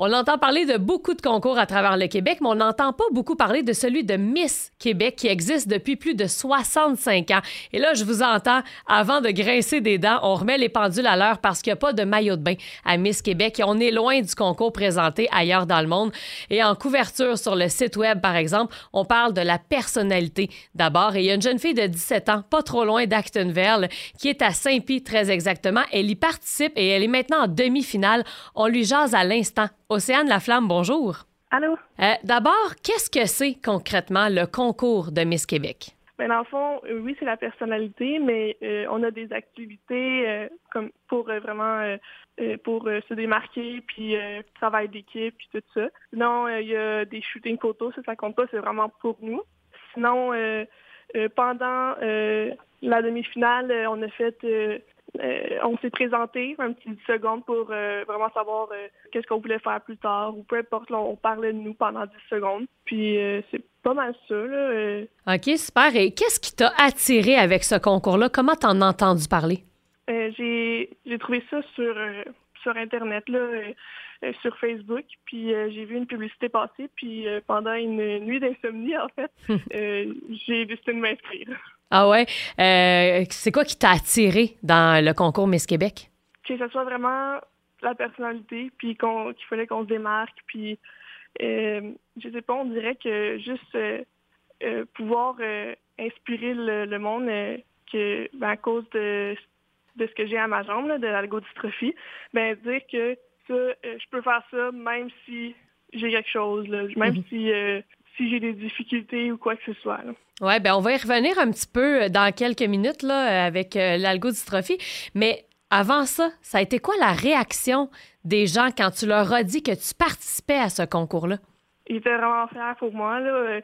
On entend parler de beaucoup de concours à travers le Québec, mais on n'entend pas beaucoup parler de celui de Miss Québec qui existe depuis plus de 65 ans. Et là, je vous entends, avant de grincer des dents, on remet les pendules à l'heure parce qu'il n'y a pas de maillot de bain à Miss Québec et on est loin du concours présenté ailleurs dans le monde. Et en couverture sur le site web, par exemple, on parle de la personnalité d'abord. Et il y a une jeune fille de 17 ans, pas trop loin d'Actonville, qui est à Saint-Pie très exactement. Elle y participe et elle est maintenant en demi-finale. On lui jase à l'instant Océane Laflamme, bonjour. Allô? Euh, D'abord, qu'est-ce que c'est concrètement le concours de Miss Québec? Ben, dans le fond, euh, oui, c'est la personnalité, mais euh, on a des activités euh, comme pour vraiment pour se démarquer, puis travail d'équipe, puis tout ça. Sinon, il y a des shootings photos, ça, ça compte pas, c'est vraiment pour nous. Sinon, pendant la demi-finale, on a fait euh, on s'est présenté un petit seconde pour euh, vraiment savoir euh, qu'est-ce qu'on voulait faire plus tard ou peu importe, on parlait de nous pendant 10 secondes. Puis c'est pas mal ça. Là, OK, super. Et qu'est-ce qui t'a attiré avec ce concours-là? Comment t'en as entendu parler? j'ai, j'ai trouvé ça sur, sur Internet, là, sur Facebook, puis j'ai vu une publicité passer, puis pendant une nuit d'insomnie, en fait, j'ai décidé de m'inscrire. Ah ouais? Euh, c'est quoi qui t'a attiré dans le concours Miss Québec? Que ce soit vraiment la personnalité, puis qu'on, qu'il fallait qu'on se démarque, puis euh, je sais pas, on dirait que juste euh, euh, pouvoir inspirer le, monde que ben, à cause de, de ce que j'ai à ma jambe, là, de l'algodystrophie, ben dire que ça, je peux faire ça même si j'ai quelque chose, là, même mhm. si si j'ai des difficultés ou quoi que ce soit. Oui, ben on va y revenir un petit peu euh, dans quelques minutes là, avec euh, l'algodystrophie. Mais avant ça, ça a été quoi la réaction des gens quand tu leur as dit que tu participais à ce concours-là? Ils étaient vraiment fiers pour moi. Là.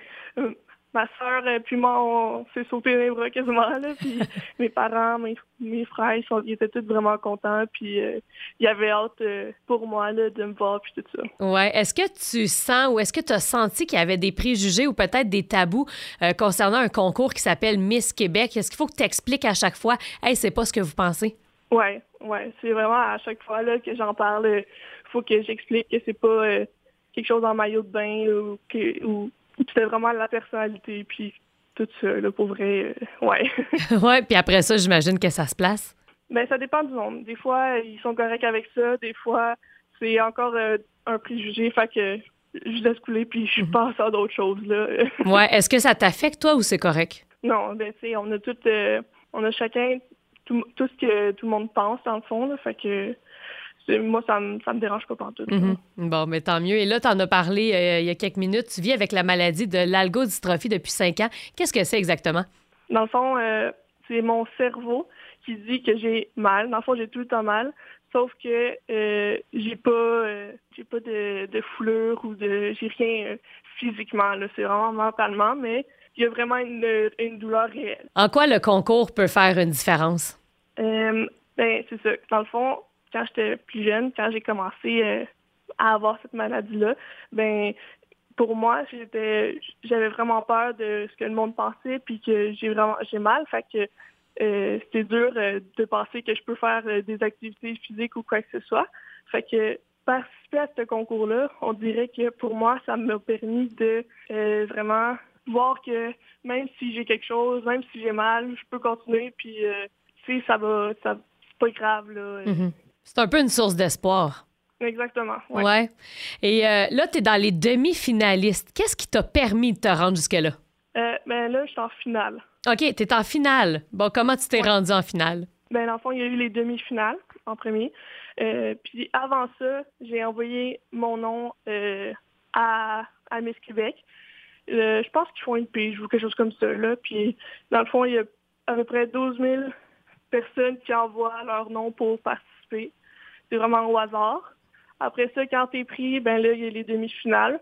Euh, ma soeur puis moi, on s'est sauté les bras quasiment. Là, puis mes parents, mes, mes frères, ils, sont, ils, étaient tous vraiment contents. Puis euh, ils avaient hâte euh, pour moi là, de me voir puis tout ça. Ouais. Est-ce que tu sens ou est-ce que tu as senti qu'il y avait des préjugés ou peut-être des tabous euh, concernant un concours qui s'appelle Miss Québec? Est-ce qu'il faut que tu expliques à chaque fois, hey, c'est pas ce que vous pensez? Ouais, ouais. C'est vraiment à chaque fois là, que j'en parle, il faut que j'explique que c'est pas quelque chose en maillot de bain ou que ou c'était vraiment la personnalité, puis tout ça, là, pour vrai, euh, ouais. ouais, puis après ça, j'imagine que ça se place. Ben, ça dépend du monde. Des fois, ils sont corrects avec ça. Des fois, c'est encore euh, un préjugé, fait que je laisse couler, puis je mhm. pas à d'autres choses, là. ouais, est-ce que ça t'affecte, toi, ou c'est correct? Non, ben, tu sais, on a tout, euh, on a chacun tout, tout, ce que tout le monde pense, dans le fond, là, fait que moi, ça me, me dérange pas partout. Mm Bon, mais tant mieux. Et là, tu en as parlé euh, il y a quelques minutes. Tu vis avec la maladie de l'algodystrophie depuis cinq ans. Qu'est-ce que c'est exactement? Dans le fond, euh, c'est mon cerveau qui dit que j'ai mal. Dans le fond, j'ai tout le temps mal. Sauf que euh, j'ai pas j'ai pas de, de, foulure ou de j'ai rien physiquement. C'est vraiment mentalement, mais il y a vraiment une, une, douleur réelle. En quoi le concours peut faire une différence? ben, c'est ça. Dans le fond, quand j'étais plus jeune, quand j'ai commencé euh, à avoir cette maladie-là, ben pour moi, j'étais j'avais vraiment peur de ce que le monde pensait puis que j'ai vraiment j'ai mal. Fait que euh, c'était dur euh, de penser que je peux faire des activités physiques ou quoi que ce soit. Fait que participer à ce concours-là, on dirait que pour moi, ça m'a permis de vraiment voir que même si j'ai quelque chose, même si j'ai mal, je peux continuer puis tu ça va ça c'est pas grave là. Mm-hmm. C'est un peu une source d'espoir. Exactement. Ouais. Et euh, là, tu es dans les demi-finalistes. Qu'est-ce qui t'a permis de te rendre jusque-là? Euh, ben là, je suis en finale. OK, tu es en finale. Bon, comment tu t'es rendu en finale? Ben, dans le fond, il y a eu les demi-finales en premier. Euh, puis avant ça, j'ai envoyé mon nom euh, à, à Miss Québec. je pense qu'ils font une pige ou quelque chose comme ça. Là. Puis dans le fond, il y a à peu près 12 000 personnes qui envoient leur nom pour participer. C'est vraiment au hasard. Après ça, quand tu es pris, ben là, il y a les demi-finales.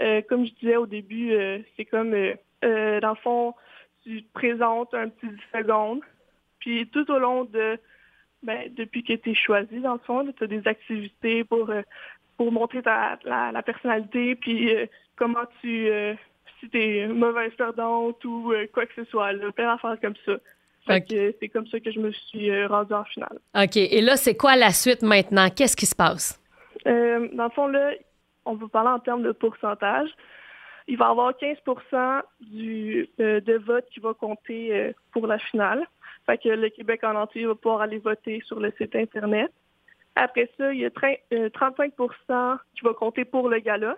Euh, comme je disais au début, euh, c'est comme, euh, dans le fond, tu te présentes un petit 10 secondes. Puis tout au long de, ben, depuis que tu es choisi, dans le fond, tu as des activités pour, pour montrer ta, la, personnalité, puis comment tu, si t'es mauvaise perdante ou quoi que ce soit, là, plein d'affaires comme ça. C'est comme ça que je me suis rendue en finale. OK. Et là, c'est quoi la suite maintenant? Qu'est-ce qui se passe? dans le fond, là, on va parler en termes de pourcentage. Il va y avoir 15 du, de vote qui va compter pour la finale. Fait que le Québec en entier va pouvoir aller voter sur le site Internet. Après ça, il y a 35% euh, qui va compter pour le gala,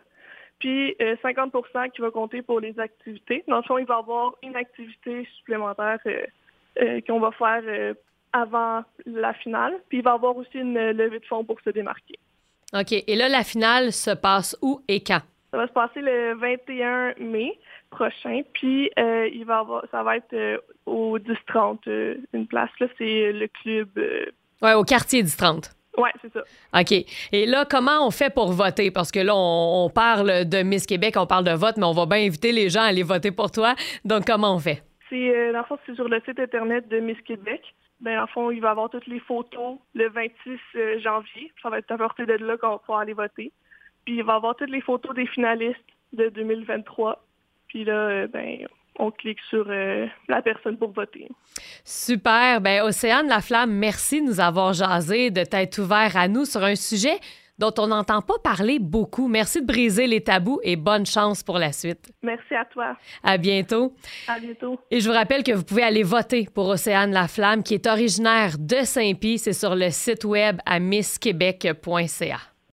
puis 50% euh, qui va compter pour les activités. Dans le fond, il va y avoir une activité supplémentaire euh, qu'on va faire avant la finale, puis il va y avoir aussi une levée de fonds pour se démarquer. OK. Et là, la finale se passe où et quand? Ça va se passer le 21 mai prochain. Puis euh, il va avoir, ça va être euh, au 10-30, euh, une place. Là, c'est le club. Oui, au quartier 10-30. Oui, c'est ça. OK. Et là, comment on fait pour voter? Parce que là, on, parle de Miss Québec, on parle de vote, mais on va bien inviter les gens à aller voter pour toi. Donc, comment on fait? C'est, dans le fond, c'est sur le site Internet de Miss Québec. Ben, dans le fond, il va avoir toutes les photos le 26 janvier. Ça va être à partir de là qu'on va pouvoir aller voter. Puis, il va avoir toutes les photos des finalistes de 2023. Puis là, euh, ben, on clique sur euh, la personne pour voter. Super. Ben, Océane Laflamme, merci de nous avoir jasé, de t'être ouvert à nous sur un sujet dont on n'entend pas parler beaucoup. Merci de briser les tabous et bonne chance pour la suite. Merci à toi. À bientôt. À bientôt. Et je vous rappelle que vous pouvez aller voter pour Océane Laflamme, qui est originaire de Saint-Pie. C'est sur le site web à missquebec.ca.